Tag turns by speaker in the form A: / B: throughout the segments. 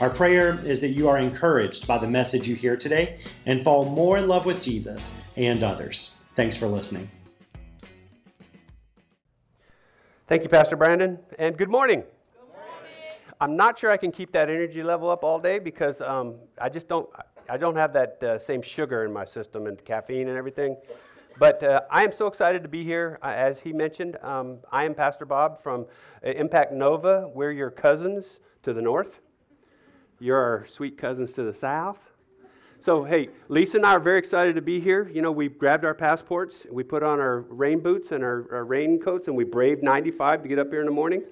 A: Our prayer is that you are encouraged by the message you hear today and fall more in love with Jesus and others. Thanks for listening.
B: Thank you, Pastor Brandon, and good morning. Good morning. I'm not sure I can keep that energy level up all day because um, I just don't. I don't have that uh, same sugar in my system and caffeine and everything. But uh, I am so excited to be here. Uh, as he mentioned, um, I am Pastor Bob from uh, Impact Nova. We're your cousins to the north. You're our sweet cousins to the south. So, hey, Lisa and I are very excited to be here. You know, we grabbed our passports, we put on our rain boots and our, our raincoats, and we braved 95 to get up here in the morning.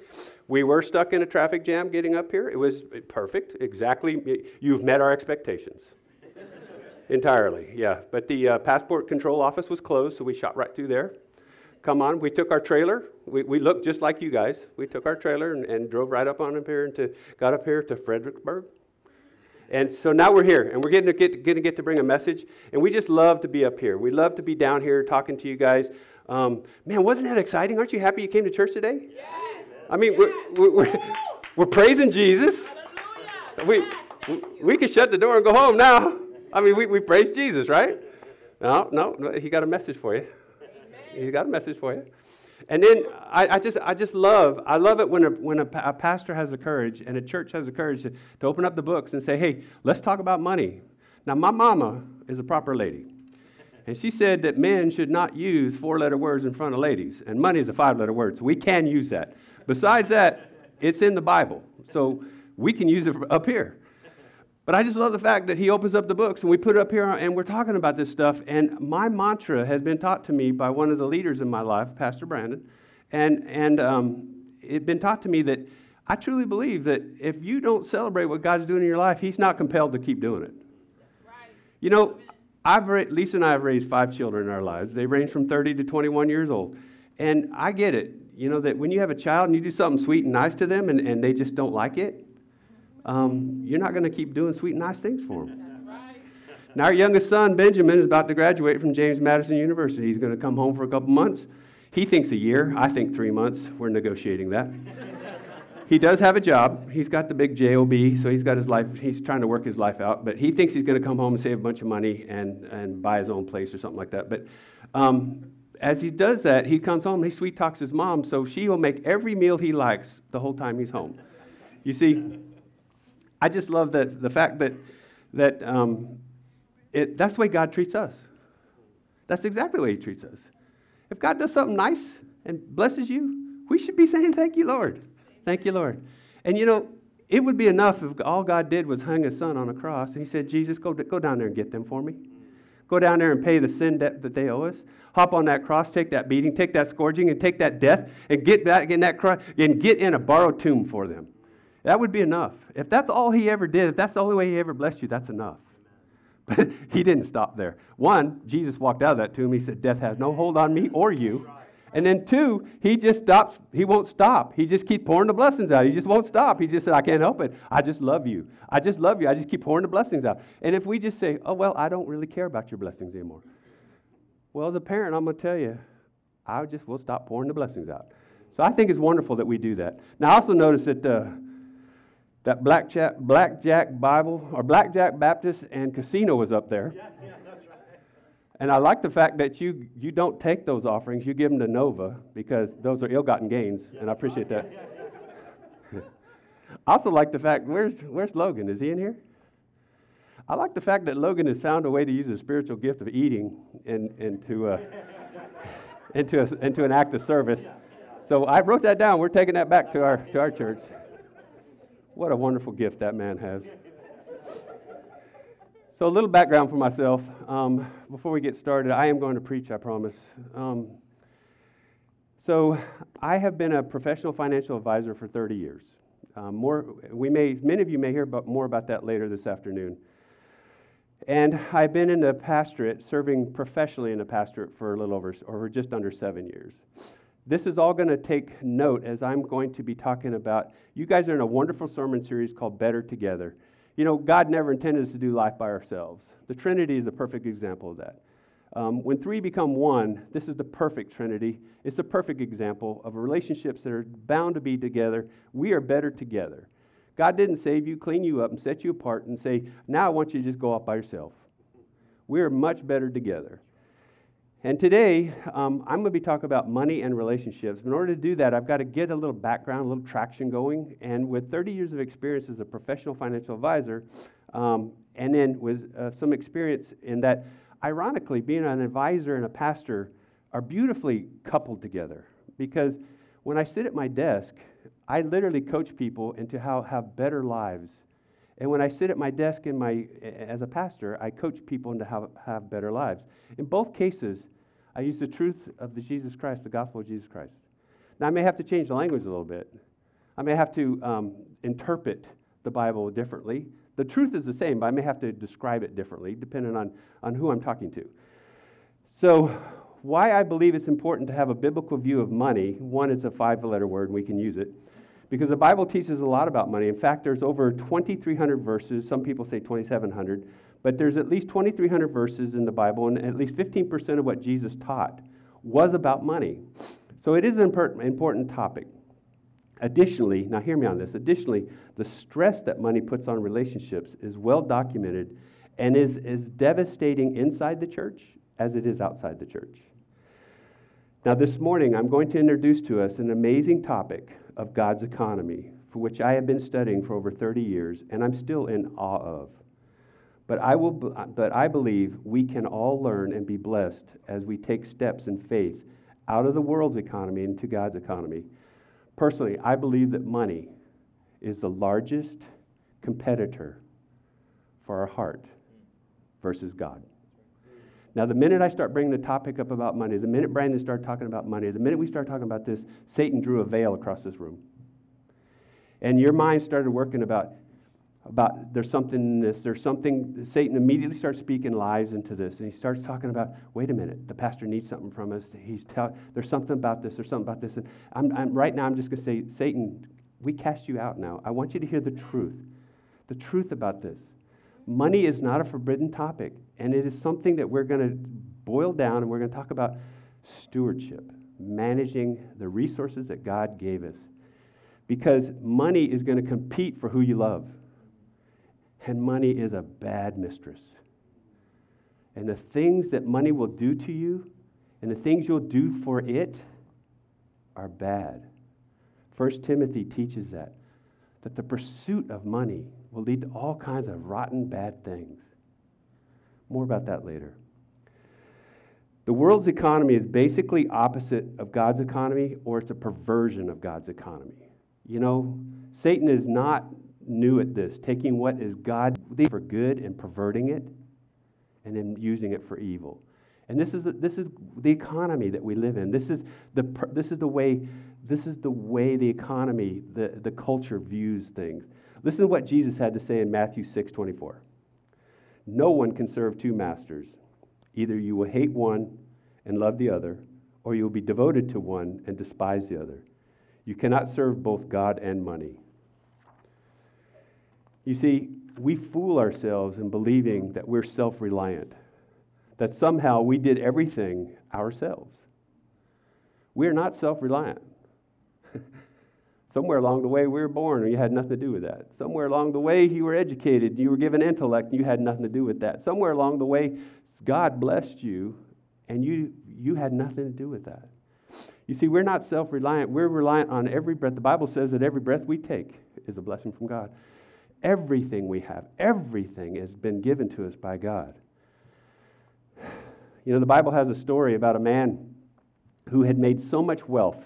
B: We were stuck in a traffic jam getting up here. It was perfect, exactly. You've met our expectations. Entirely, yeah. But the uh, passport control office was closed, so we shot right through there. Come on, we took our trailer. We, we looked just like you guys. We took our trailer and, and drove right up on up here and to, got up here to Fredericksburg. And so now we're here, and we're getting to get, getting to get to bring a message. And we just love to be up here. We love to be down here talking to you guys. Um, man, wasn't that exciting? Aren't you happy you came to church today? Yeah. I mean, we're, we're, we're, we're praising Jesus. We, we, we can shut the door and go home now. I mean, we, we praise Jesus, right? No, no, he got a message for you. He got a message for you. And then I, I, just, I just love, I love it when, a, when a, a, pastor has the courage and a church has the courage to, to open up the books and say, hey, let's talk about money. Now, my mama is a proper lady. And she said that men should not use four letter words in front of ladies. And money is a five letter word, so we can use that. Besides that, it's in the Bible. So we can use it up here. But I just love the fact that he opens up the books and we put it up here and we're talking about this stuff. And my mantra has been taught to me by one of the leaders in my life, Pastor Brandon. And, and um, it's been taught to me that I truly believe that if you don't celebrate what God's doing in your life, He's not compelled to keep doing it. Right. You know, I've ra- Lisa and I have raised five children in our lives. They range from 30 to 21 years old. And I get it. You know, that when you have a child and you do something sweet and nice to them and, and they just don't like it, um, you're not going to keep doing sweet and nice things for them. Now, our youngest son, Benjamin, is about to graduate from James Madison University. He's going to come home for a couple months. He thinks a year. I think three months. We're negotiating that. he does have a job. He's got the big job, so he's got his life. He's trying to work his life out. But he thinks he's going to come home and save a bunch of money and and buy his own place or something like that. But um, as he does that, he comes home. He sweet talks his mom, so she will make every meal he likes the whole time he's home. You see, I just love that the fact that that um, it, that's the way God treats us. That's exactly the way He treats us. If God does something nice and blesses you, we should be saying, "Thank you, Lord. Thank you, Lord." And you know, it would be enough if all God did was hang His Son on a cross, and He said, "Jesus, go go down there and get them for me. Go down there and pay the sin debt that they owe us." hop on that cross, take that beating, take that scourging, and take that death, and get back in that cross, and get in a borrowed tomb for them. That would be enough. If that's all he ever did, if that's the only way he ever blessed you, that's enough. But he didn't stop there. One, Jesus walked out of that tomb. He said, Death has no hold on me or you. And then two, he just stops. He won't stop. He just keeps pouring the blessings out. He just won't stop. He just said, I can't help it. I just love you. I just love you. I just keep pouring the blessings out. And if we just say, oh, well, I don't really care about your blessings anymore. Well, as a parent, I'm going to tell you, I just will stop pouring the blessings out. So I think it's wonderful that we do that. Now, I also notice that uh, that Blackjack, Blackjack Bible or Blackjack Baptist and Casino was up there. Yeah, yeah, right. And I like the fact that you, you don't take those offerings, you give them to Nova because those are ill gotten gains, yeah. and I appreciate that. I also like the fact, where's, where's Logan? Is he in here? I like the fact that Logan has found a way to use his spiritual gift of eating in, into, uh, into, a, into an act of service. So I wrote that down. We're taking that back to our, to our church. What a wonderful gift that man has. So, a little background for myself. Um, before we get started, I am going to preach, I promise. Um, so, I have been a professional financial advisor for 30 years. Um, more, we may, many of you may hear about, more about that later this afternoon. And I've been in the pastorate, serving professionally in the pastorate for a little over, or just under seven years. This is all going to take note as I'm going to be talking about. You guys are in a wonderful sermon series called Better Together. You know, God never intended us to do life by ourselves. The Trinity is a perfect example of that. Um, when three become one, this is the perfect Trinity. It's the perfect example of relationships that are bound to be together. We are better together. God didn't save you, clean you up, and set you apart and say, now I want you to just go off by yourself. We're much better together. And today, um, I'm going to be talking about money and relationships. In order to do that, I've got to get a little background, a little traction going. And with 30 years of experience as a professional financial advisor, um, and then with uh, some experience in that, ironically, being an advisor and a pastor are beautifully coupled together. Because when I sit at my desk, I literally coach people into how have better lives. And when I sit at my desk in my, as a pastor, I coach people into how have better lives. In both cases, I use the truth of the Jesus Christ, the gospel of Jesus Christ. Now, I may have to change the language a little bit. I may have to um, interpret the Bible differently. The truth is the same, but I may have to describe it differently depending on, on who I'm talking to. So, why I believe it's important to have a biblical view of money one, it's a five letter word, and we can use it because the Bible teaches a lot about money. In fact, there's over 2,300 verses. Some people say 2,700, but there's at least 2,300 verses in the Bible, and at least 15% of what Jesus taught was about money. So it is an important topic. Additionally, now hear me on this. Additionally, the stress that money puts on relationships is well documented and is as devastating inside the church as it is outside the church. Now, this morning, I'm going to introduce to us an amazing topic of God's economy, for which I have been studying for over 30 years, and I'm still in awe of. But I, will, but I believe we can all learn and be blessed as we take steps in faith out of the world's economy into God's economy. Personally, I believe that money is the largest competitor for our heart versus God. Now, the minute I start bringing the topic up about money, the minute Brandon started talking about money, the minute we start talking about this, Satan drew a veil across this room. And your mind started working about, about there's something in this, there's something, Satan immediately starts speaking lies into this. And he starts talking about, wait a minute, the pastor needs something from us. He's tell, there's something about this, there's something about this. And I'm, I'm right now, I'm just going to say, Satan, we cast you out now. I want you to hear the truth, the truth about this. Money is not a forbidden topic, and it is something that we're going to boil down and we're going to talk about stewardship, managing the resources that God gave us. Because money is going to compete for who you love. And money is a bad mistress. And the things that money will do to you and the things you'll do for it are bad. First Timothy teaches that that the pursuit of money will lead to all kinds of rotten, bad things. More about that later. The world's economy is basically opposite of God's economy, or it's a perversion of God's economy. You know, Satan is not new at this, taking what is God for good and perverting it, and then using it for evil. And this is, this is the economy that we live in. This is the, this is the way this is the way the economy, the, the culture views things. Listen to what Jesus had to say in Matthew 6 24. No one can serve two masters. Either you will hate one and love the other, or you will be devoted to one and despise the other. You cannot serve both God and money. You see, we fool ourselves in believing that we're self reliant, that somehow we did everything ourselves. We're not self reliant. Somewhere along the way, we were born, and you had nothing to do with that. Somewhere along the way, you were educated, you were given intellect, and you had nothing to do with that. Somewhere along the way, God blessed you, and you, you had nothing to do with that. You see, we're not self reliant. We're reliant on every breath. The Bible says that every breath we take is a blessing from God. Everything we have, everything has been given to us by God. You know, the Bible has a story about a man who had made so much wealth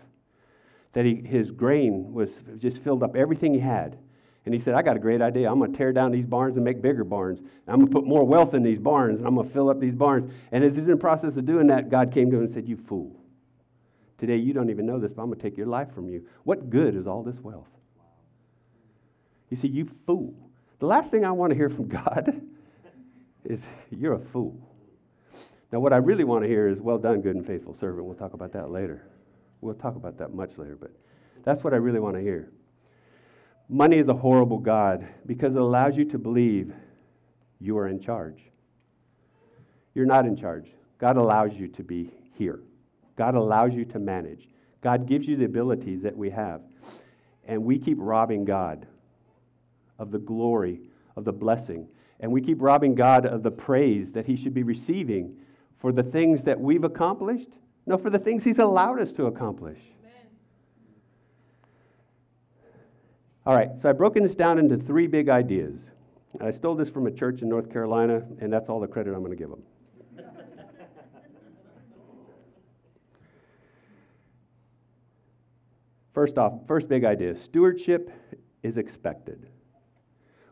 B: that he, his grain was just filled up everything he had. And he said, I got a great idea. I'm going to tear down these barns and make bigger barns. I'm going to put more wealth in these barns, and I'm going to fill up these barns. And as he's in the process of doing that, God came to him and said, You fool. Today, you don't even know this, but I'm going to take your life from you. What good is all this wealth? You see, you fool. The last thing I want to hear from God is you're a fool. Now, what I really want to hear is, well done, good and faithful servant. We'll talk about that later. We'll talk about that much later, but that's what I really want to hear. Money is a horrible God because it allows you to believe you are in charge. You're not in charge. God allows you to be here. God allows you to manage. God gives you the abilities that we have. And we keep robbing God of the glory, of the blessing. And we keep robbing God of the praise that He should be receiving for the things that we've accomplished. No, for the things He's allowed us to accomplish. All right, so I've broken this down into three big ideas. I stole this from a church in North Carolina, and that's all the credit I'm going to give them. First off, first big idea stewardship is expected.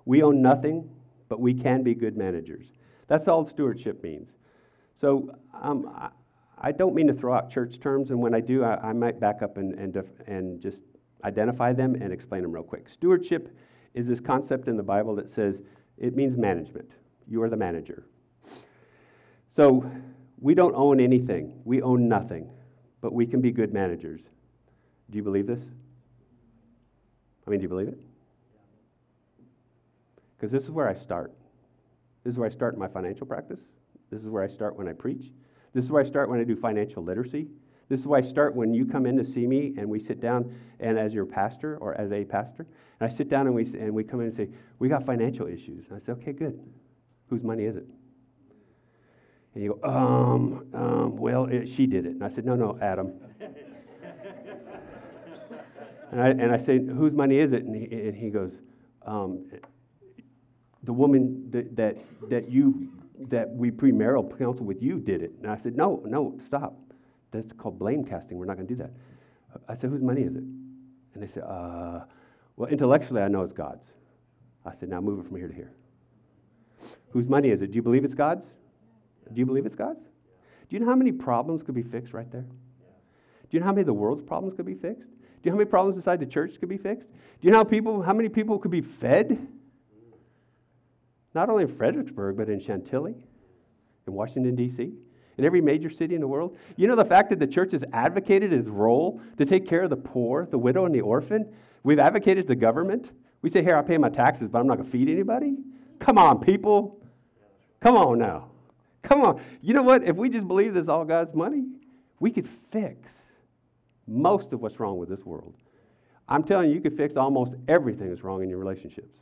B: We own nothing, but we can be good managers. That's all stewardship means. So um, I, don't mean to throw out church terms, and when I do, I, I might back up and, and, def- and just identify them and explain them real quick. Stewardship is this concept in the Bible that says it means management. You are the manager. So we don't own anything, we own nothing, but we can be good managers. Do you believe this? I mean, do you believe it? Because this is where I start. This is where I start in my financial practice. This is where I start when I preach. This is where I start when I do financial literacy. This is why I start when you come in to see me and we sit down and as your pastor or as a pastor, and I sit down and we, and we come in and say, We got financial issues. And I say, Okay, good. Whose money is it? And you go, Um, um well, it, she did it. And I said, No, no, Adam. and, I, and I say, Whose money is it? And he, and he goes, um, The woman that, that, that you that we premarital counsel with you did it. And I said, No, no, stop. That's called blame casting. We're not going to do that. I said, Whose money is it? And they said, uh, Well, intellectually, I know it's God's. I said, Now move it from here to here. Whose money is it? Do you believe it's God's? Do you believe it's God's? Do you know how many problems could be fixed right there? Do you know how many of the world's problems could be fixed? Do you know how many problems inside the church could be fixed? Do you know how, people, how many people could be fed? Not only in Fredericksburg, but in Chantilly, in Washington, D.C in every major city in the world? You know the fact that the church has advocated its role to take care of the poor, the widow, and the orphan? We've advocated the government. We say, here, I pay my taxes, but I'm not going to feed anybody? Come on, people. Come on now. Come on. You know what? If we just believe this is all God's money, we could fix most of what's wrong with this world. I'm telling you, you could fix almost everything that's wrong in your relationships.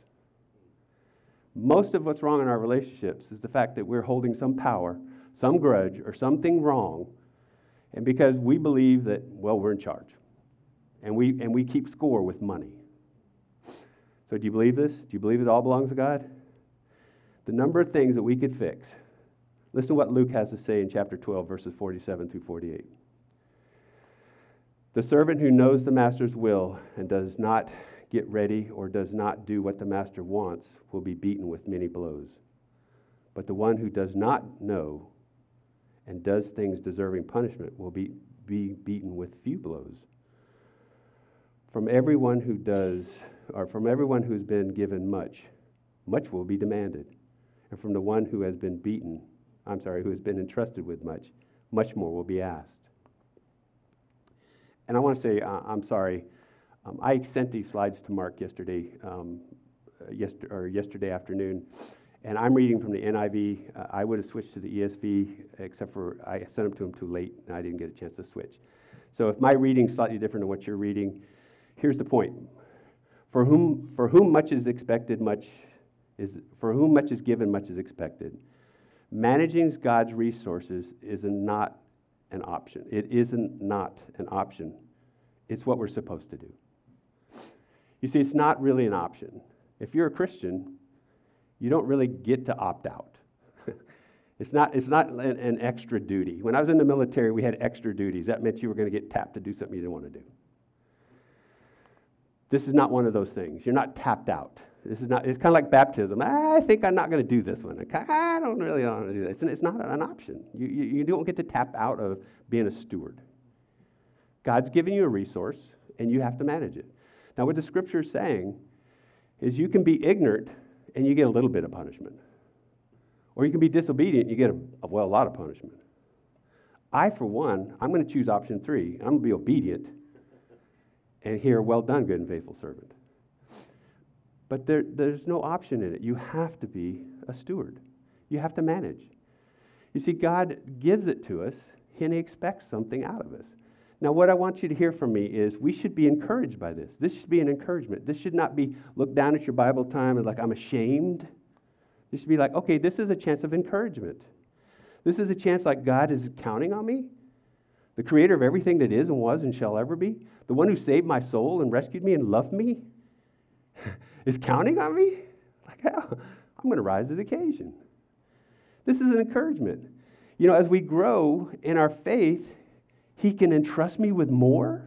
B: Most of what's wrong in our relationships is the fact that we're holding some power some grudge or something wrong, and because we believe that, well, we're in charge. And we, and we keep score with money. So, do you believe this? Do you believe it all belongs to God? The number of things that we could fix. Listen to what Luke has to say in chapter 12, verses 47 through 48. The servant who knows the master's will and does not get ready or does not do what the master wants will be beaten with many blows. But the one who does not know and does things deserving punishment will be, be beaten with few blows. From everyone who does, or from everyone who's been given much, much will be demanded. And from the one who has been beaten, I'm sorry, who has been entrusted with much, much more will be asked. And I want to say, I'm sorry, um, I sent these slides to Mark yesterday, um, uh, yester- or yesterday afternoon. And I'm reading from the NIV. Uh, I would have switched to the ESV, except for I sent them to him too late, and I didn't get a chance to switch. So if my reading's slightly different than what you're reading, here's the point: for whom for whom much is expected, much is for whom much is given, much is expected. Managing God's resources is not an option. It isn't not an option. It's what we're supposed to do. You see, it's not really an option. If you're a Christian, you don't really get to opt out. it's not, it's not an, an, extra duty. When I was in the military, we had extra duties. That meant you were going to get tapped to do something you didn't want to do. This is not one of those things. You're not tapped out. This is not, it's kind of like baptism. Ah, I think I'm not going to do this one. I don't really want to do this. And it's not an option. You, you, you don't get to tap out of being a steward. God's given you a resource, and you have to manage it. Now, what the scripture is saying is you can be ignorant and you get a little bit of punishment. Or you can be disobedient, and you get, a, well, a lot of punishment. I, for one, I'm going to choose option three. I'm going to be obedient and hear, well done, good and faithful servant. But there, there's no option in it. You have to be a steward, you have to manage. You see, God gives it to us, and He expects something out of us. Now, what I want you to hear from me is we should be encouraged by this. This should be an encouragement. This should not be look down at your Bible time and like, I'm ashamed. This should be like, okay, this is a chance of encouragement. This is a chance like God is counting on me, the creator of everything that is and was and shall ever be, the one who saved my soul and rescued me and loved me, is counting on me. Like, I'm going to rise to the occasion. This is an encouragement. You know, as we grow in our faith, He can entrust me with more.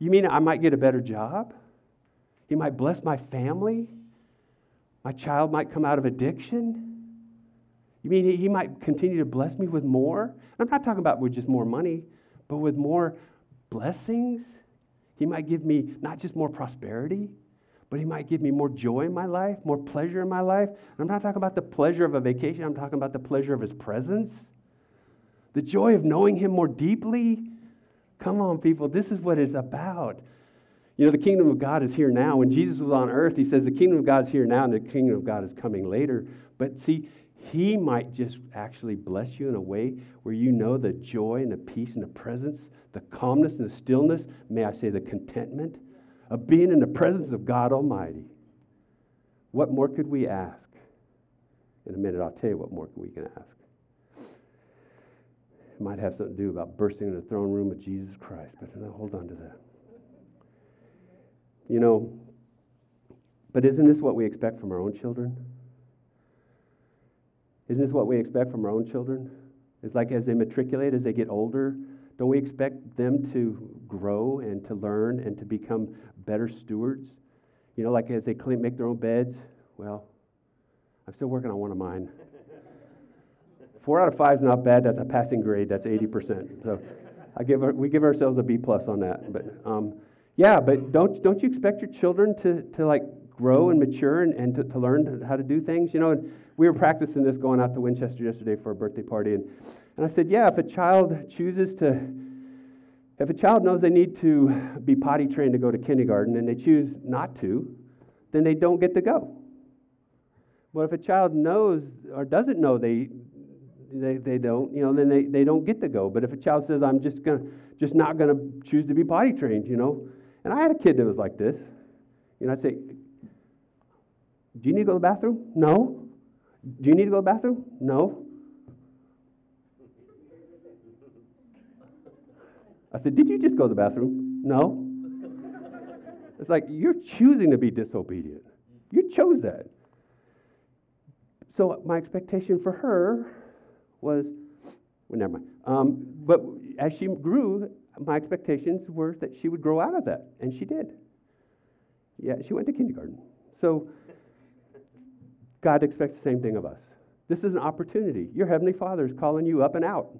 B: You mean I might get a better job? He might bless my family? My child might come out of addiction? You mean he, might continue to bless me with more? I'm not talking about with just more money, but with more blessings. He might give me not just more prosperity, but He might give me more joy in my life, more pleasure in my life. I'm not talking about the pleasure of a vacation, I'm talking about the pleasure of His presence, the joy of knowing Him more deeply. Come on, people, this is what it's about. You know, the kingdom of God is here now. When Jesus was on earth, he says the kingdom of God is here now and the kingdom of God is coming later. But see, he might just actually bless you in a way where you know the joy and the peace and the presence, the calmness and the stillness, may I say the contentment of being in the presence of God Almighty. What more could we ask? In a minute, I'll tell you what more we can ask. It might have something to do about bursting in the throne room of Jesus Christ, but hold on to that. You know, but isn't this what we expect from our own children? Isn't this what we expect from our own children? It's like as they matriculate, as they get older, don't we expect them to grow and to learn and to become better stewards? You know, like as they clean, make their own beds. Well, I'm still working on one of mine. Four out of five is not bad. That's a passing grade. That's 80%. So I give, we give ourselves a B plus on that. But um, yeah, but don't, don't you expect your children to, to like grow and mature and, and to, to learn how to do things? You know, we were practicing this going out to Winchester yesterday for a birthday party. And, and I said, yeah, if a child chooses to if a child knows they need to be potty trained to go to kindergarten and they choose not to, then they don't get to go. But if a child knows or doesn't know they, they, they don't, you know, then they, they don't get to go. But if a child says, I'm just gonna just not gonna choose to be potty trained, you know. And I had a kid that was like this. You know, I'd say, Do you need to go to the bathroom? No. Do you need to go to the bathroom? No. I said, Did you just go to the bathroom? No. It's like you're choosing to be disobedient. You chose that. So my expectation for her was, well, never mind. Um, but as she grew, my expectations were that she would grow out of that, and she did. Yeah, she went to kindergarten. So God expects the same thing of us. This is an opportunity. Your heavenly Father is calling you up and out.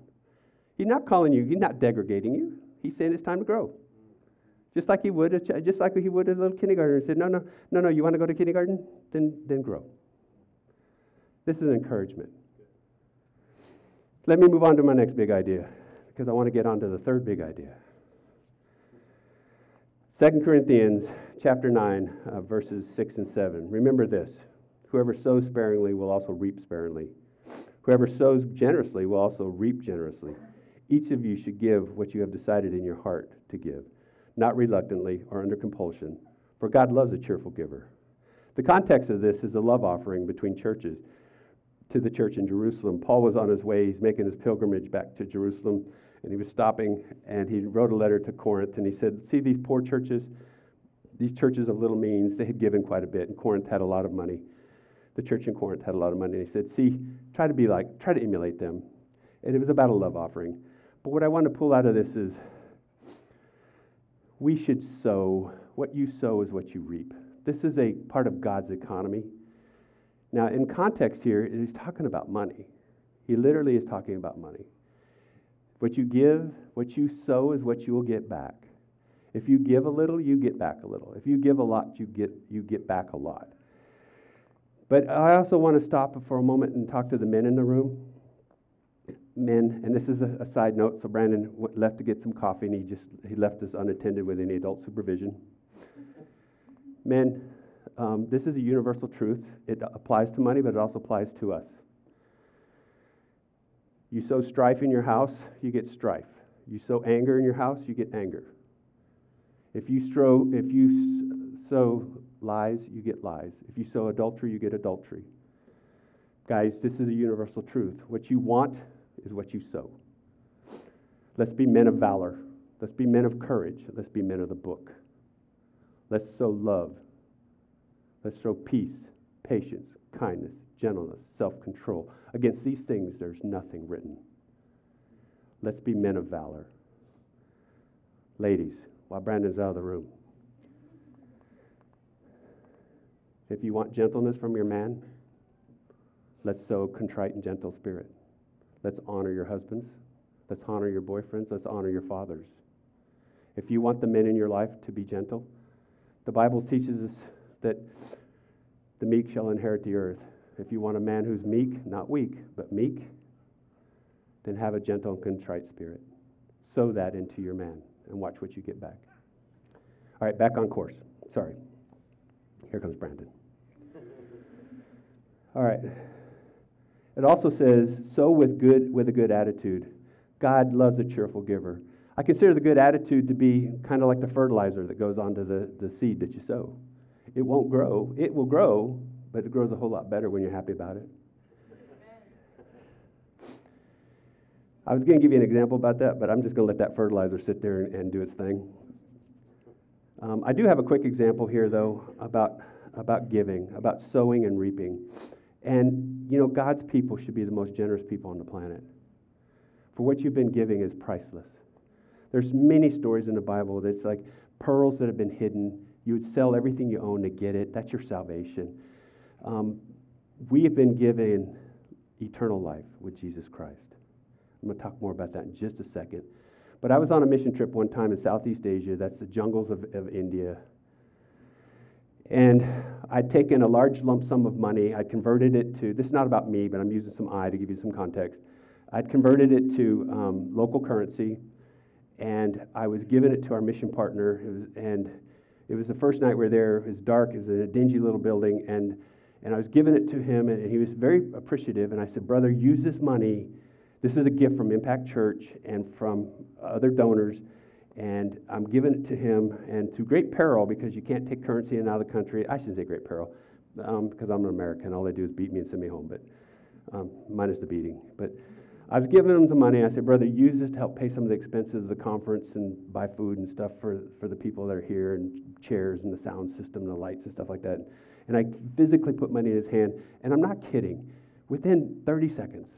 B: He's not calling you. He's not degrading you. He's saying it's time to grow. Just like he would, a, just like he would a little kindergartner. and said, no, no, no, no, you want to go to kindergarten? Then, then grow. This is encouragement. Let me move on to my next big idea, because I want to get on to the third big idea. 2 Corinthians chapter 9, uh, verses 6 and 7. Remember this whoever sows sparingly will also reap sparingly. Whoever sows generously will also reap generously. Each of you should give what you have decided in your heart to give, not reluctantly or under compulsion, for God loves a cheerful giver. The context of this is a love offering between churches to the church in Jerusalem. Paul was on his way, he's making his pilgrimage back to Jerusalem, and he was stopping and he wrote a letter to Corinth and he said, See these poor churches, these churches of little means, they had given quite a bit, and Corinth had a lot of money. The church in Corinth had a lot of money. And he said, See, try to be like, try to emulate them. And it was about a love offering. But what I want to pull out of this is we should sow. What you sow is what you reap. This is a part of God's economy. Now, in context here, he's talking about money. He literally is talking about money. What you give, what you sow is what you will get back. If you give a little, you get back a little. If you give a lot, you get, you get back a lot. But I also want to stop for a moment and talk to the men in the room. Men, and this is a, a side note. So Brandon left to get some coffee, and he just he left us unattended with any adult supervision. Men, um, this is a universal truth. It applies to money, but it also applies to us. You sow strife in your house, you get strife. You sow anger in your house, you get anger. If you if you sow lies, you get lies. If you sow adultery, you get adultery. Guys, this is a universal truth. What you want is what you sow. Let's be men of valor. Let's be men of courage. Let's be men of the book. Let's sow love. Let's sow peace, patience, kindness, gentleness, self control. Against these things, there's nothing written. Let's be men of valor. Ladies, while Brandon's out of the room, if you want gentleness from your man, let's sow contrite and gentle spirit. Let's honor your husbands. Let's honor your boyfriends. Let's honor your fathers. If you want the men in your life to be gentle, the Bible teaches us that the meek shall inherit the earth. If you want a man who's meek, not weak, but meek, then have a gentle and contrite spirit. Sow that into your man and watch what you get back. All right, back on course. Sorry. Here comes Brandon. All right. It also says, sow with good with a good attitude. God loves a cheerful giver. I consider the good attitude to be kind of like the fertilizer that goes onto the, the seed that you sow. It won't grow. It will grow, but it grows a whole lot better when you're happy about it. I was going to give you an example about that, but I'm just going to let that fertilizer sit there and, and do its thing. Um, I do have a quick example here, though, about, about giving, about sowing and reaping. And, you know, God's people should be the most generous people on the planet. For what you've been giving is priceless. There's many stories in the Bible that's like pearls that have been hidden. You would sell everything you own to get it. That's your salvation. Um, we have been given eternal life with Jesus Christ. I'm going to talk more about that in just a second. But I was on a mission trip one time in Southeast Asia. That's the jungles of, of India. And I'd taken a large lump sum of money. I converted it to, this is not about me, but I'm using some I to give you some context. I'd converted it to um, local currency, and I was giving it to our mission partner. And it was the first night we were there. It was dark. It was a dingy little building, and and I was giving it to him, and he was very appreciative. And I said, "Brother, use this money. This is a gift from Impact Church and from other donors." And I'm giving it to him, and to great peril because you can't take currency in and out of the country. I shouldn't say great peril, um, because I'm an American. All they do is beat me and send me home, but um, minus the beating. But I was giving him the money. I said, brother, use this to help pay some of the expenses of the conference and buy food and stuff for, for the people that are here and chairs and the sound system and the lights and stuff like that. And I physically put money in his hand. And I'm not kidding. Within 30 seconds,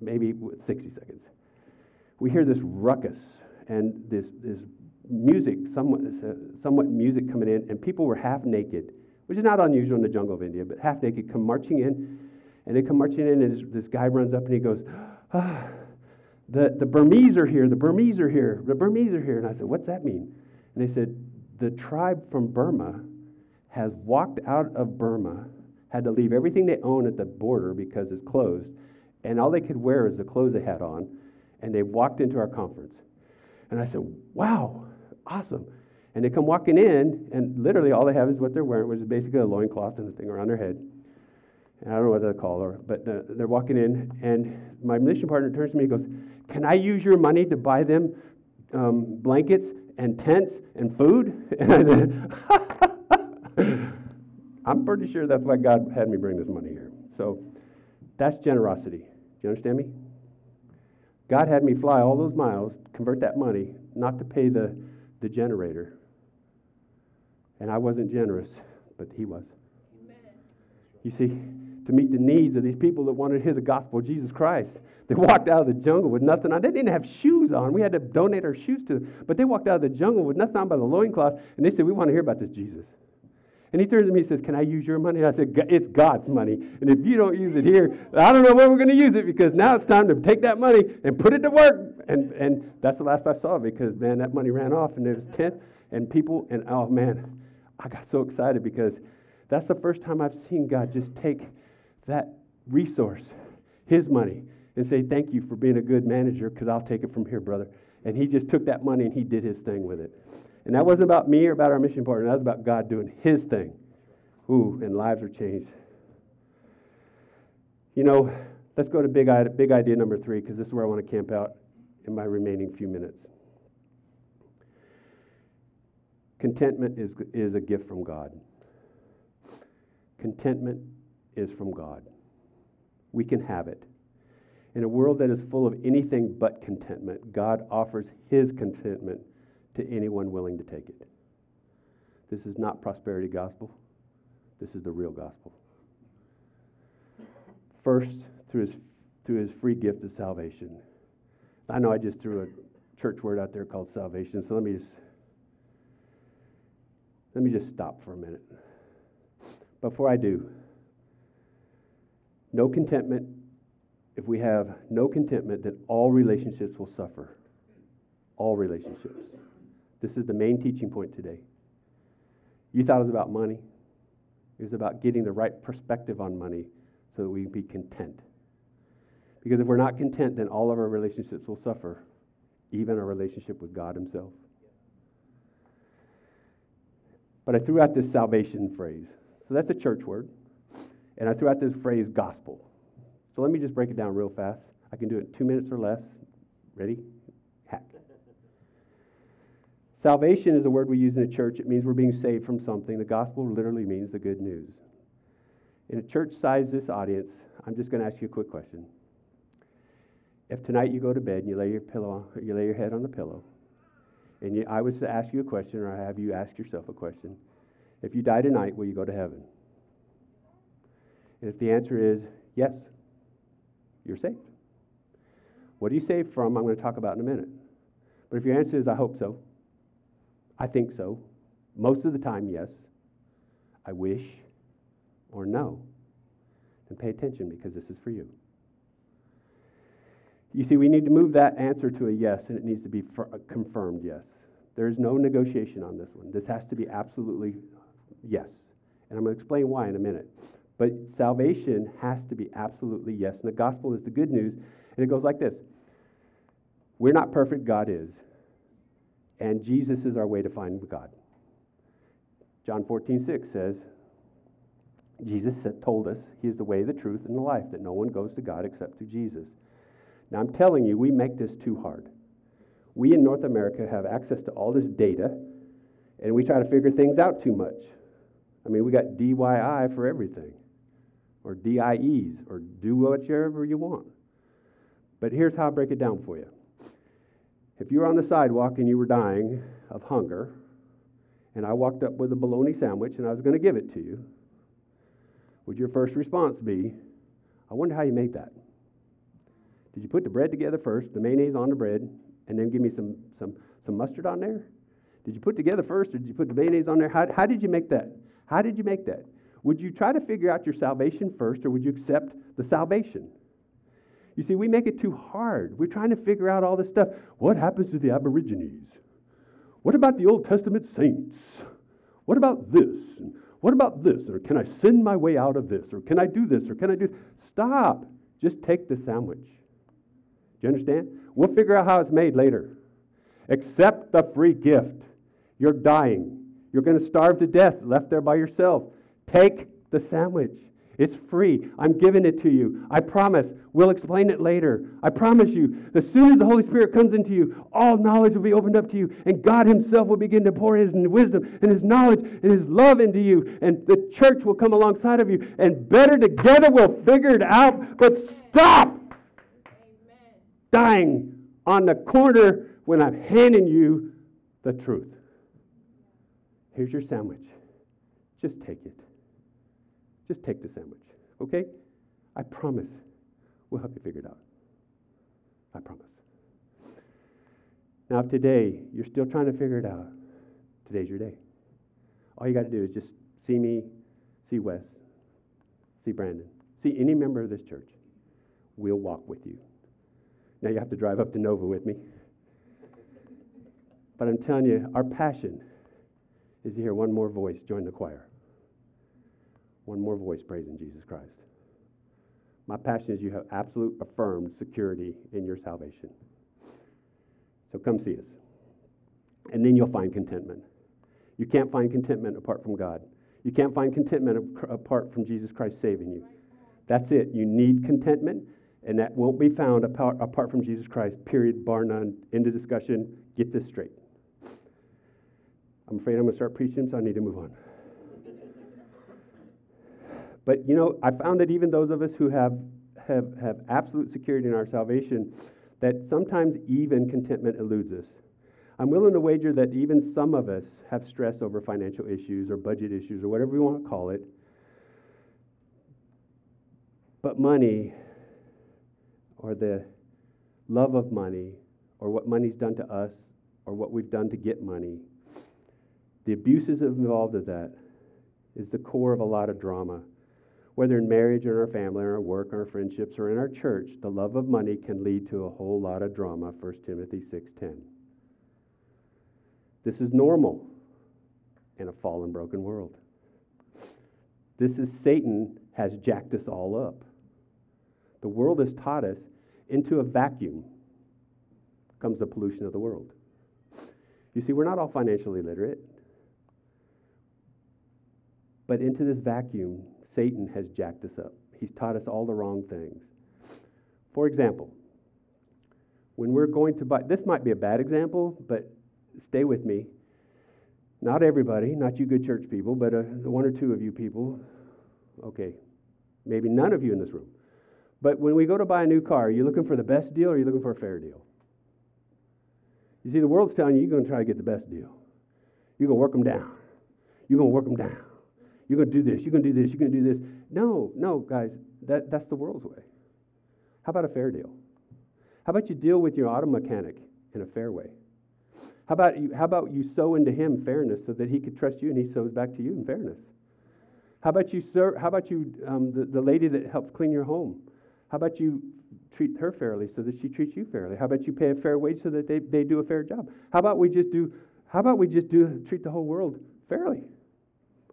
B: maybe 60 seconds, we hear this ruckus and this, this music, somewhat, uh, somewhat music coming in, and people were half naked, which is not unusual in the jungle of India, but half naked, come marching in. And they come marching in, and this, this guy runs up and he goes, ah, the, the Burmese are here, the Burmese are here, the Burmese are here. And I said, What's that mean? And they said, The tribe from Burma has walked out of Burma, had to leave everything they own at the border because it's closed, and all they could wear is the clothes they had on, and they walked into our conference. And I said, Wow, awesome. And they come walking in, and literally all they have is what they're wearing, which is basically a loincloth and a thing around their head. And I don't know what they call her, but they're walking in, and my mission partner turns to me and goes, Can I use your money to buy them um, blankets and tents and food? And I said, I'm pretty sure that's why God had me bring this money here. So that's generosity. Do you understand me? God had me fly all those miles, convert that money, not to pay the, the generator. And I wasn't generous, but He was. Amen. You see? To meet the needs of these people that wanted to hear the gospel of Jesus Christ. They walked out of the jungle with nothing on. They didn't have shoes on. We had to donate our shoes to them. But they walked out of the jungle with nothing on but a loincloth, and they said, We want to hear about this Jesus. And he turns to me and says, Can I use your money? And I said, It's God's money. And if you don't use it here, I don't know where we're going to use it because now it's time to take that money and put it to work. And, and that's the last I saw because, man, that money ran off and there was 10 and people. And oh, man, I got so excited because That's the first time I've seen God just take that resource, his money, and say, Thank you for being a good manager because I'll take it from here, brother. And he just took that money and he did his thing with it. And that wasn't about me or about our mission partner, that was about God doing his thing. Ooh, and lives are changed. You know, let's go to big, big idea number three because this is where I want to camp out in my remaining few minutes. Contentment is, is a gift from God. Contentment is from God. We can have it. In a world that is full of anything but contentment, God offers His contentment to anyone willing to take it. This is not prosperity gospel. This is the real gospel. First, through his, through his free gift of salvation. I know I just threw a church word out there called salvation, so let me just let me just stop for a minute. Before I do, no contentment. If we have no contentment, then all relationships will suffer. All relationships. This is the main teaching point today. You thought it was about money. It was about getting the right perspective on money so that we can be content. Because if we're not content, then all of our relationships will suffer, even our relationship with God Himself. But I threw out this salvation phrase. So that's a church word. And I threw out this phrase gospel. So let me just break it down real fast. I can do it in two minutes or less. Ready? Hack. Salvation is a word we use in a church. It means we're being saved from something. The gospel literally means the good news. In a church size this audience, I'm just going to ask you a quick question. If tonight you go to bed and you lay your pillow, on, you lay your head on the pillow, and you, I was to ask you a question, or I have you ask yourself a question. If you die tonight, will you go to heaven? And if the answer is yes, you're saved. What are you saved from? I'm going to talk about in a minute. But if your answer is I hope so, I think so, most of the time, yes, I wish, or no, then pay attention because this is for you. You see, we need to move that answer to a yes, and it needs to be uh, confirmed yes. There is no negotiation on this one. This has to be absolutely yes. And I'm going to explain why in a minute. But salvation has to be absolutely yes. And the gospel is the good news. And it goes like this We're not perfect, God is. And Jesus is our way to find God. John 14, 6 says, Jesus told us He is the way, the truth, and the life, that no one goes to God except through Jesus. Now, I'm telling you, we make this too hard. We in North America have access to all this data, and we try to figure things out too much. I mean, we got DYI for everything, or DIEs, or do whatever you want. But here's how I break it down for you. If you were on the sidewalk and you were dying of hunger, and I walked up with a bologna sandwich and I was going to give it to you, would your first response be, I wonder how you made that? Did you put the bread together first, the mayonnaise on the bread, and then give me some, some, some mustard on there? Did you put together first, or did you put the mayonnaise on there? How, how did you make that? How did you make that? Would you try to figure out your salvation first, or would you accept the salvation? You see, we make it too hard. We're trying to figure out all this stuff. What happens to the Aborigines? What about the Old Testament saints? What about this? What about this? Or can I send my way out of this? Or can I do this? Or can I do? Stop. Just take the sandwich. Do you understand? We'll figure out how it's made later. Accept the free gift. You're dying. You're going to starve to death, left there by yourself. Take the sandwich. It's free. I'm giving it to you. I promise. We'll explain it later. I promise you, as soon as the Holy Spirit comes into you, all knowledge will be opened up to you, and God Himself will begin to pour His wisdom and His knowledge and His love into you, and the church will come alongside of you, and better together we'll figure it out. But stop dying on the corner when I'm handing you the truth. Here's your sandwich. Just take it. Just take the sandwich, okay? I promise we'll help you figure it out. I promise. Now, if today you're still trying to figure it out, today's your day. All you got to do is just see me, see Wes, see Brandon, see any member of this church. We'll walk with you. Now you have to drive up to Nova with me. But I'm telling you, our passion is to hear one more voice join the choir. One more voice praising Jesus Christ. My passion is you have absolute affirmed security in your salvation. So come see us. And then you'll find contentment. You can't find contentment apart from God. You can't find contentment apart from Jesus Christ saving you. That's it. You need contentment, and that won't be found apart, apart from Jesus Christ, period, bar none. End of discussion. Get this straight. I'm afraid I'm going to start preaching, so I need to move on. But you know, I found that even those of us who have, have, have absolute security in our salvation, that sometimes even contentment eludes us. I'm willing to wager that even some of us have stress over financial issues or budget issues or whatever we want to call it. But money, or the love of money, or what money's done to us, or what we've done to get money, the abuses involved in that is the core of a lot of drama. Whether in marriage or in our family or our work or our friendships or in our church, the love of money can lead to a whole lot of drama, 1 Timothy 6:10. This is normal in a fallen broken world. This is Satan has jacked us all up. The world has taught us into a vacuum comes the pollution of the world. You see, we're not all financially literate. But into this vacuum, Satan has jacked us up. He's taught us all the wrong things. For example, when we're going to buy, this might be a bad example, but stay with me. Not everybody, not you good church people, but uh, one or two of you people. Okay, maybe none of you in this room. But when we go to buy a new car, are you looking for the best deal or are you looking for a fair deal? You see, the world's telling you you're going to try to get the best deal. You're going to work them down. You're going to work them down. You're going to do this. You're going to do this. You're going to do this. No, no, guys, that, that's the world's way. How about a fair deal? How about you deal with your auto mechanic in a fair way? How about you, how about you sow into him fairness so that he could trust you and he sows back to you in fairness? How about you, sir, how about you, um, the, the lady that helps clean your home? How about you treat her fairly so that she treats you fairly? How about you pay a fair wage so that they, they do a fair job? How about we just do, how about we just do, treat the whole world fairly?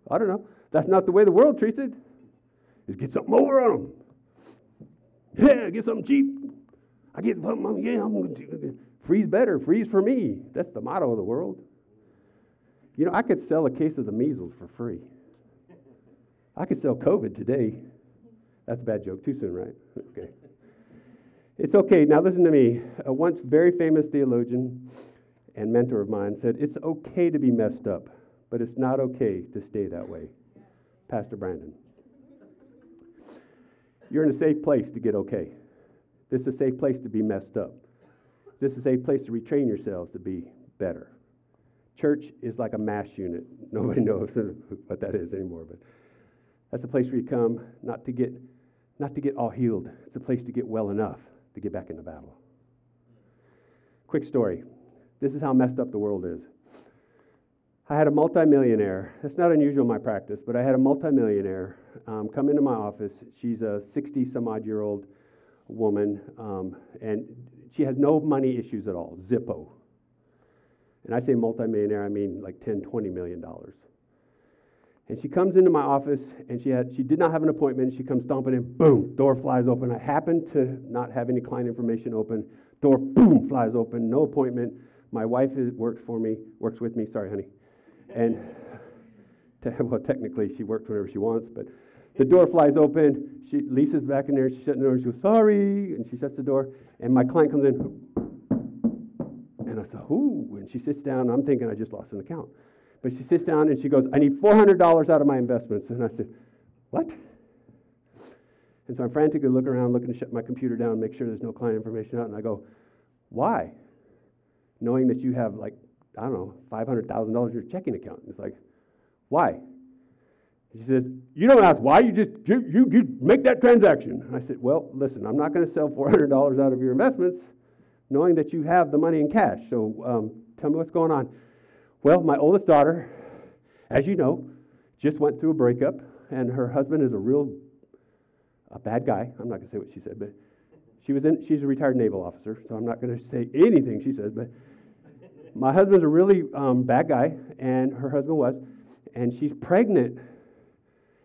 B: I don't know. That's not the way the world treats it. Just get something over on them. Yeah, get something cheap. I get something, yeah, I'm going to freeze better, freeze for me. That's the motto of the world. You know, I could sell a case of the measles for free. I could sell COVID today. That's a bad joke. Too soon, right? Okay. It's okay. Now, listen to me. A once very famous theologian and mentor of mine said, It's okay to be messed up, but it's not okay to stay that way. Pastor Brandon. You're in a safe place to get okay. This is a safe place to be messed up. This is a safe place to retrain yourselves to be better. Church is like a MASH unit. Nobody knows what that is anymore, but that's a place where you come not to get not to get all healed. It's a place to get well enough to get back in the battle. Quick story. This is how messed up the world is. I had a multimillionaire. That's not unusual in my practice, but I had a multimillionaire um, come into my office. She's a 60 some odd year old woman, um, and she has no money issues at all, zippo. And I say multimillionaire, I mean like 10, 20 million dollars. And she comes into my office, and she had she did not have an appointment. She comes stomping in, boom, door flies open. I happen to not have any client information open. Door, boom, flies open. No appointment. My wife is, works for me, works with me. Sorry, honey. And well, technically, she works whenever she wants, but the door flies open. She, Lisa's back in there. She's shutting the door. She goes, sorry. And she shuts the door. And my client comes in. And I said, ooh. And she sits down. I'm thinking I just lost an account. But she sits down and she goes, I need $400 out of my investments. And I said, what? And so I'm frantically looking around, looking to shut my computer down, make sure there's no client information out. And I go, why? Knowing that you have like I don't know, $500,000 in your checking account. It's like, why? She says, You don't ask why, you just you, you, you make that transaction. I said, Well, listen, I'm not going to sell $400 out of your investments knowing that you have the money in cash. So um, tell me what's going on. Well, my oldest daughter, as you know, just went through a breakup, and her husband is a real a bad guy. I'm not going to say what she said, but she was in, she's a retired naval officer, so I'm not going to say anything she says, but my husband's a really um, bad guy, and her husband was, and she's pregnant.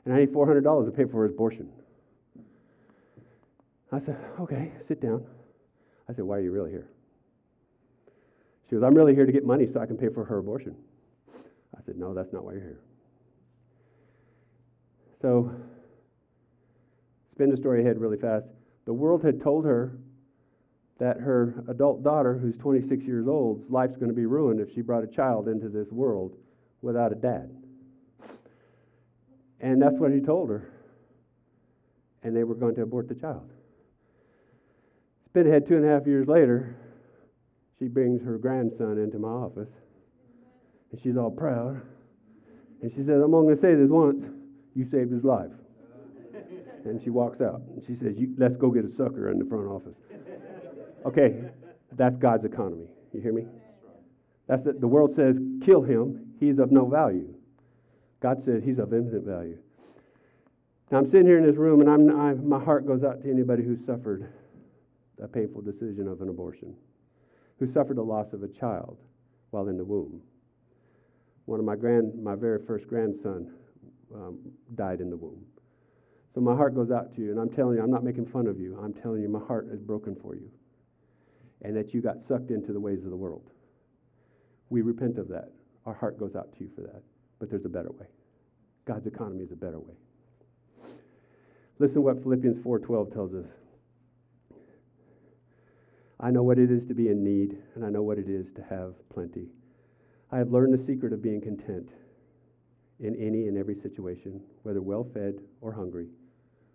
B: And I need $400 to pay for his abortion. I said, Okay, sit down. I said, Why are you really here? She goes, I'm really here to get money so I can pay for her abortion. I said, No, that's not why you're here. So, spin the story ahead really fast. The world had told her that her adult daughter, who's 26 years old, life's going to be ruined if she brought a child into this world without a dad. And that's what he told her. And they were going to abort the child. Spin ahead two and a half years later, she brings her grandson into my office. And she's all proud. And she says, I'm only going to say this once. You saved his life. And she walks out. And she says, Let's go get a sucker in the front office. Okay, that's God's economy. You hear me? That's the, the world says, Kill him. He's of no value. God said he's of infinite value. Now I'm sitting here in this room, and I'm, I, my heart goes out to anybody who suffered a painful decision of an abortion, who suffered the loss of a child while in the womb. One of my grand, my very first grandson um, died in the womb. So my heart goes out to you, and I'm telling you, I'm not making fun of you. I'm telling you, my heart is broken for you, and that you got sucked into the ways of the world. We repent of that. Our heart goes out to you for that. But there's a better way. God's economy is a better way. Listen what Philippians 4:12 tells us. I know what it is to be in need, and I know what it is to have plenty. I have learned the secret of being content in any and every situation, whether well fed or hungry,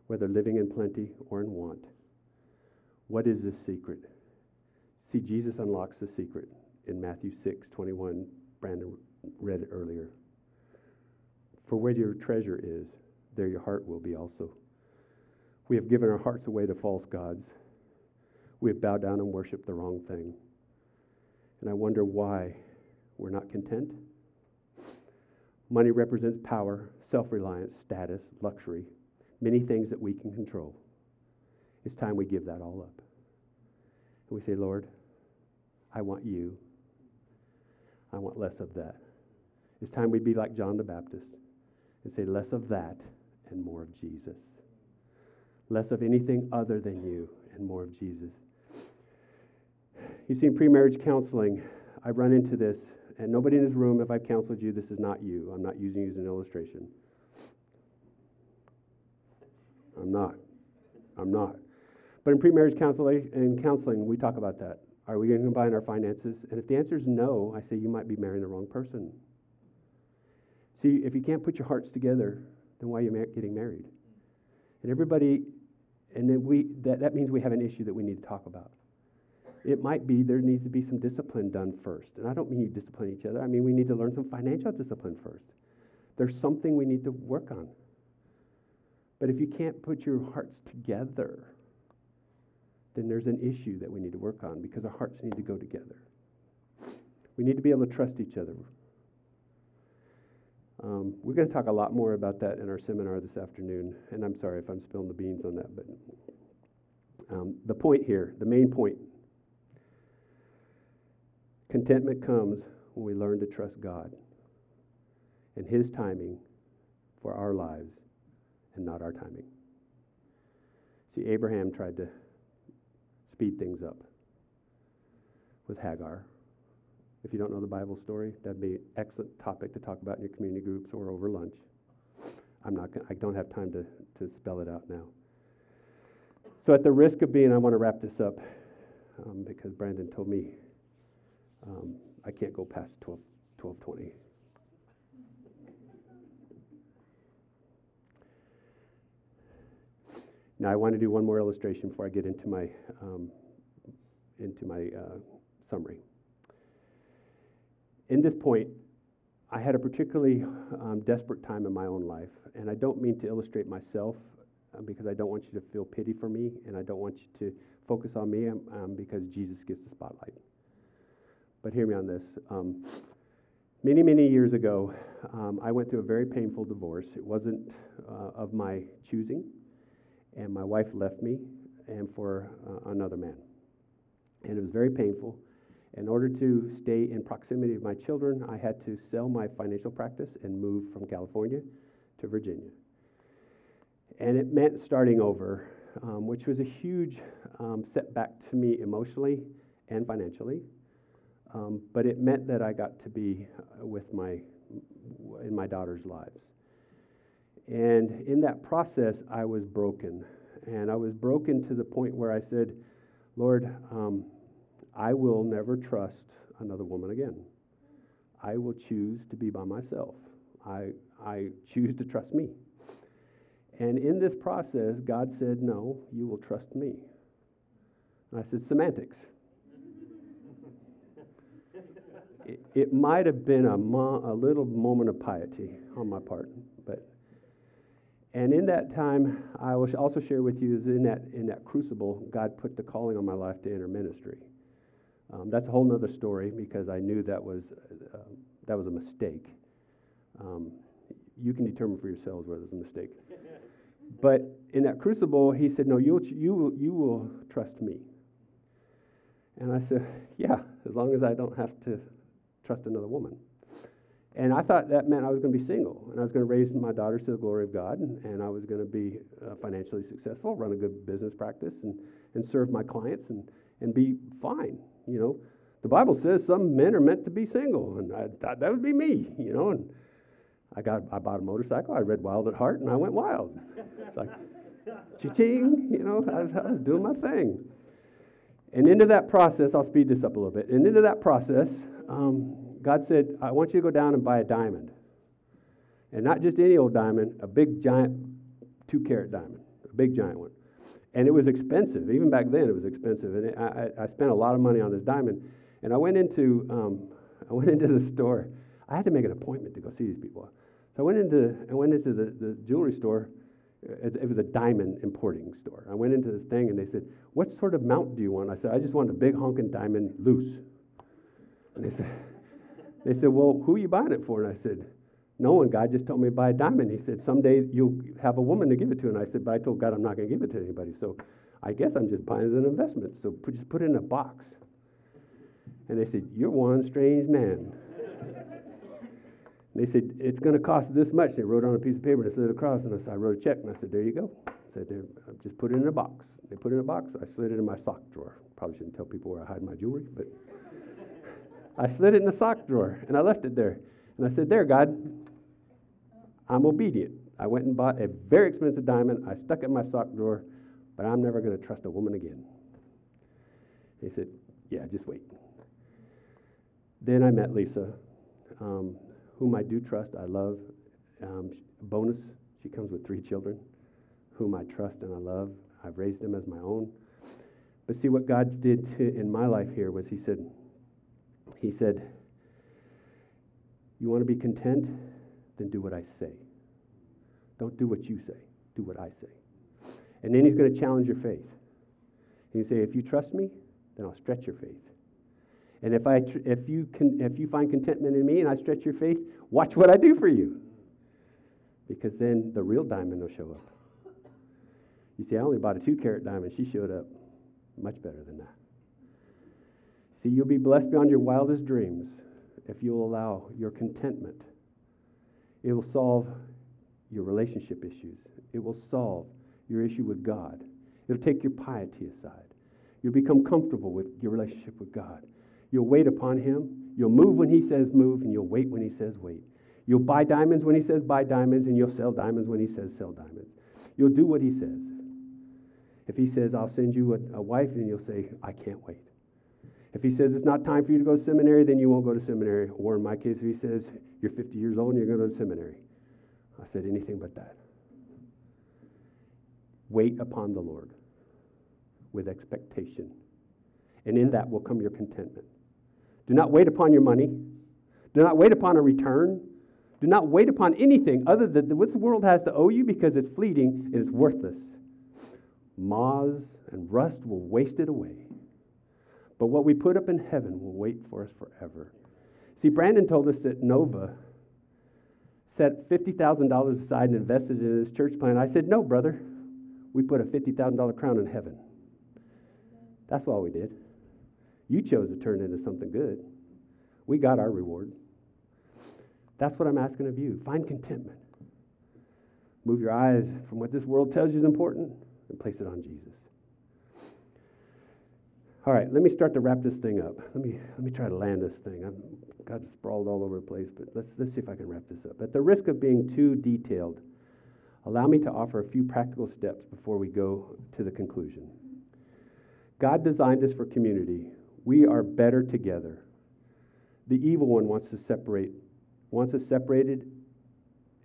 B: whether living in plenty or in want. What is this secret? See, Jesus unlocks the secret in Matthew 6 21. Brandon read it earlier. For where your treasure is, there your heart will be also. We have given our hearts away to false gods we have bowed down and worshiped the wrong thing. And I wonder why we're not content. Money represents power, self reliance, status, luxury, many things that we can control. It's time we give that all up. And we say, Lord, I want you. I want less of that. It's time we be like John the Baptist and say, less of that and more of Jesus. Less of anything other than you and more of Jesus. You see, in pre-marriage counseling, I run into this, and nobody in this room, if I've counseled you, this is not you. I'm not using you as an illustration. I'm not. I'm not. But in pre-marriage counseling, in counseling, we talk about that. Are we going to combine our finances? And if the answer is no, I say you might be marrying the wrong person. See, if you can't put your hearts together, then why are you getting married? And everybody, and then we, that, that means we have an issue that we need to talk about it might be there needs to be some discipline done first. And I don't mean you discipline each other, I mean we need to learn some financial discipline first. There's something we need to work on. But if you can't put your hearts together, then there's an issue that we need to work on because our hearts need to go together. We need to be able to trust each other. Um, we're going to talk a lot more about that in our seminar this afternoon, and I'm sorry if I'm spilling the beans on that, but um, the point here, the main point Contentment comes when we learn to trust God and His timing for our lives and not our timing. See, Abraham tried to speed things up with Hagar. If you don't know the Bible story, that'd be an excellent topic to talk about in your community groups or over lunch. I'm not gonna, I don't have time to, to spell it out now. So, at the risk of being, I want to wrap this up um, because Brandon told me um, I can't go past 12, 1220. Now I want to do one more illustration before I get into my um, into my uh, summary. In this point, I had a particularly um, desperate time in my own life, and I don't mean to illustrate myself uh, because I don't want you to feel pity for me, and I don't want you to focus on me um, um because Jesus gets the spotlight but hear me on this. Um, many, many years ago, um, I went through a very painful divorce. It wasn't uh, of my choosing, and my wife left me and for uh, another man. And it was very painful. In order to stay in proximity of my children, I had to sell my financial practice and move from California to Virginia. And it meant starting over, um, which was a huge um, setback to me emotionally and financially. Um, but it meant that I got to be uh, with my in my daughter's lives. And in that process, I was broken, and I was broken to the point where I said, "Lord, um, I will never trust another woman again. I will choose to be by myself. I I choose to trust me." And in this process, God said, "No, you will trust me." And I said, "Semantics." it, it might have been a, mo- a little moment of piety on my part, and in that time, I will also share with you is in that in that crucible, God put the calling on my life to enter ministry. Um, that's a whole other story because I knew that was uh, that was a mistake. Um, you can determine for yourselves whether it's a mistake. but in that crucible, he said, "No, you'll, you you will trust me." And I said, "Yeah, as long as I don't have to trust another woman. And I thought that meant I was going to be single and I was going to raise my daughters to the glory of God and, and I was going to be uh, financially successful, run a good business practice, and, and serve my clients and, and be fine. You know, the Bible says some men are meant to be single, and I thought that would be me, you know. And I got I bought a motorcycle. I read Wild at Heart, and I went wild. It's like, cha-ching, you know. I was, I was doing my thing. And into that process, I'll speed this up a little bit. And into that process, um, God said, I want you to go down and buy a diamond. And not just any old diamond, a big giant two carat diamond, a big giant one. And it was expensive. Even back then, it was expensive. And it, I, I, spent a lot of money on this diamond. And I went into, um, I went into the store. I had to make an appointment to go see these people. So I went into, I went into the, the jewelry store. It, it was a diamond importing store. I went into this thing and they said, What sort of mount do you want? I said, I just want a big honking diamond loose. And they said, they said, Well, who are you buying it for? And I said, No one. God just told me to buy a diamond. He said, Someday you'll have a woman to give it to. And I said, But I told God I'm not going to give it to anybody. So I guess I'm just buying it as an investment. So put, just put it in a box. And they said, You're one strange man. They said, It's going to cost this much. They wrote on a piece of paper and slid it across. And I, said, I wrote a check. And I said, There you go. I said, Just put it in a box. They put it in a box. I slid it in my sock drawer. Probably shouldn't tell people where I hide my jewelry, but. I slid it in the sock drawer and I left it there. And I said, There, God, I'm obedient. I went and bought a very expensive diamond. I stuck it in my sock drawer, but I'm never going to trust a woman again. He said, Yeah, just wait. Then I met Lisa, um, whom I do trust, I love. Um, bonus, she comes with three children, whom I trust and I love. I've raised them as my own. But see, what God did to, in my life here was He said, he said, You want to be content? Then do what I say. Don't do what you say, do what I say. And then he's going to challenge your faith. He say, If you trust me, then I'll stretch your faith. And if, I tr- if, you can, if you find contentment in me and I stretch your faith, watch what I do for you. Because then the real diamond will show up. You see, I only bought a two carat diamond. She showed up much better than that. See, you'll be blessed beyond your wildest dreams if you'll allow your contentment. It will solve your relationship issues, it will solve your issue with God. It'll take your piety aside. You'll become comfortable with your relationship with God. You'll wait upon Him. You'll move when He says move, and you'll wait when He says wait. You'll buy diamonds when He says buy diamonds, and you'll sell diamonds when He says sell diamonds. You'll do what He says. If He says, I'll send you a, a wife, then you'll say, I can't wait. If he says it's not time for you to go to seminary, then you won't go to seminary. Or in my case, if he says you're 50 years old and you're going to go to seminary, I said anything but that. Wait upon the Lord with expectation. And in that will come your contentment. Do not wait upon your money. Do not wait upon a return. Do not wait upon anything other than what the world has to owe you because it's fleeting and it's worthless. Moths and rust will waste it away. But what we put up in heaven will wait for us forever. See, Brandon told us that Nova set $50,000 aside and invested in his church plant. I said, No, brother. We put a $50,000 crown in heaven. That's all we did. You chose to turn into something good. We got our reward. That's what I'm asking of you. Find contentment. Move your eyes from what this world tells you is important and place it on Jesus. All right, let me start to wrap this thing up. Let me, let me try to land this thing. I'm got sprawled all over the place, but let's, let's see if I can wrap this up. At the risk of being too detailed, allow me to offer a few practical steps before we go to the conclusion. God designed us for community. We are better together. The evil one wants to separate, wants us separated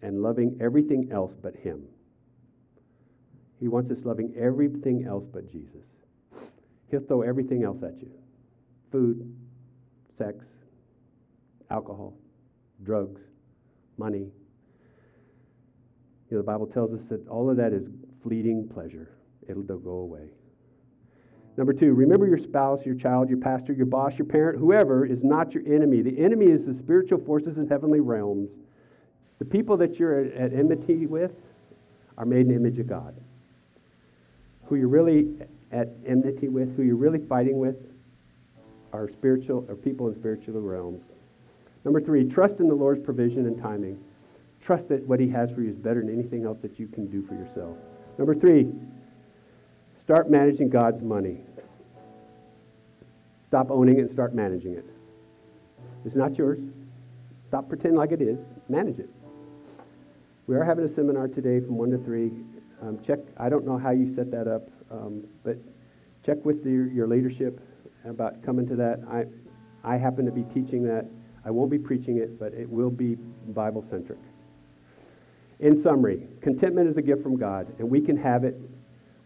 B: and loving everything else but Him. He wants us loving everything else but Jesus. He'll throw everything else at you food, sex, alcohol, drugs, money. You know, the Bible tells us that all of that is fleeting pleasure, it'll go away. Number two, remember your spouse, your child, your pastor, your boss, your parent, whoever is not your enemy. The enemy is the spiritual forces in heavenly realms. The people that you're at enmity with are made in the image of God. Who you're really at enmity with, who you're really fighting with, are spiritual or people in spiritual realms. Number three, trust in the Lord's provision and timing. Trust that what He has for you is better than anything else that you can do for yourself. Number three, start managing God's money. Stop owning it and start managing it. It's not yours. Stop pretending like it is. Manage it. We are having a seminar today from 1 to 3. Um, check, I don't know how you set that up, um, but check with the, your leadership about coming to that. I, I happen to be teaching that. I won't be preaching it, but it will be Bible centric. In summary, contentment is a gift from God, and we can have it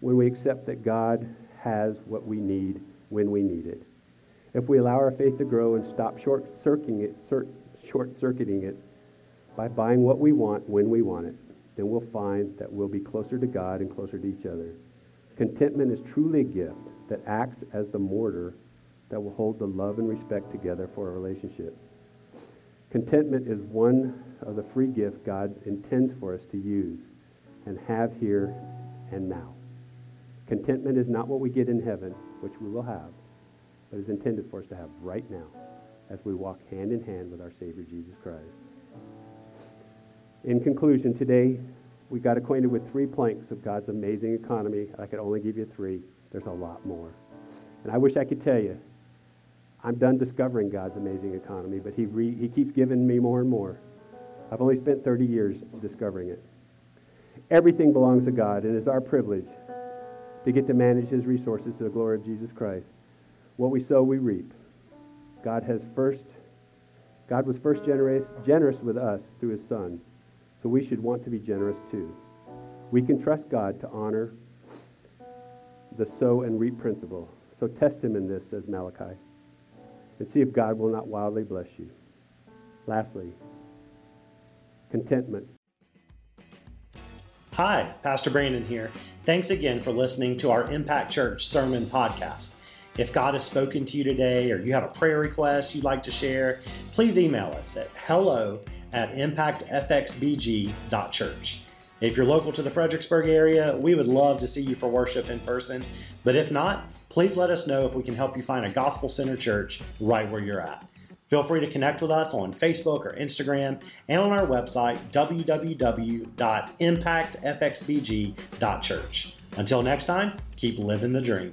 B: when we accept that God has what we need when we need it. If we allow our faith to grow and stop short circuiting it, short circuiting it by buying what we want when we want it, then we'll find that we'll be closer to God and closer to each other. Contentment is truly a gift that acts as the mortar that will hold the love and respect together for a relationship. Contentment is one of the free gifts God intends for us to use and have here and now. Contentment is not what we get in heaven, which we will have, but is intended for us to have right now as we walk hand in hand with our Savior Jesus Christ. In conclusion, today we got acquainted with three planks of God's amazing economy. I could only give you three. There's a lot more. And I wish I could tell you I'm done discovering God's amazing economy, but he, re, he keeps giving me more and more. I've only spent 30 years discovering it. Everything belongs to God, and it's our privilege to get to manage his resources to the glory of Jesus Christ. What we sow, we reap. God has first, God was first generous, generous with us through his Son, so we should want to be generous too. We can trust God to honor the sow and reap principle. So test him in this, says Malachi and see if God will not wildly bless you. Lastly, contentment.
A: Hi, Pastor Brandon here. Thanks again for listening to our Impact Church Sermon Podcast. If God has spoken to you today or you have a prayer request you'd like to share, please email us at hello at impactfxbg.church. If you're local to the Fredericksburg area, we would love to see you for worship in person. But if not, please let us know if we can help you find a gospel centered church right where you're at. Feel free to connect with us on Facebook or Instagram and on our website, www.impactfxbg.church. Until next time, keep living the dream.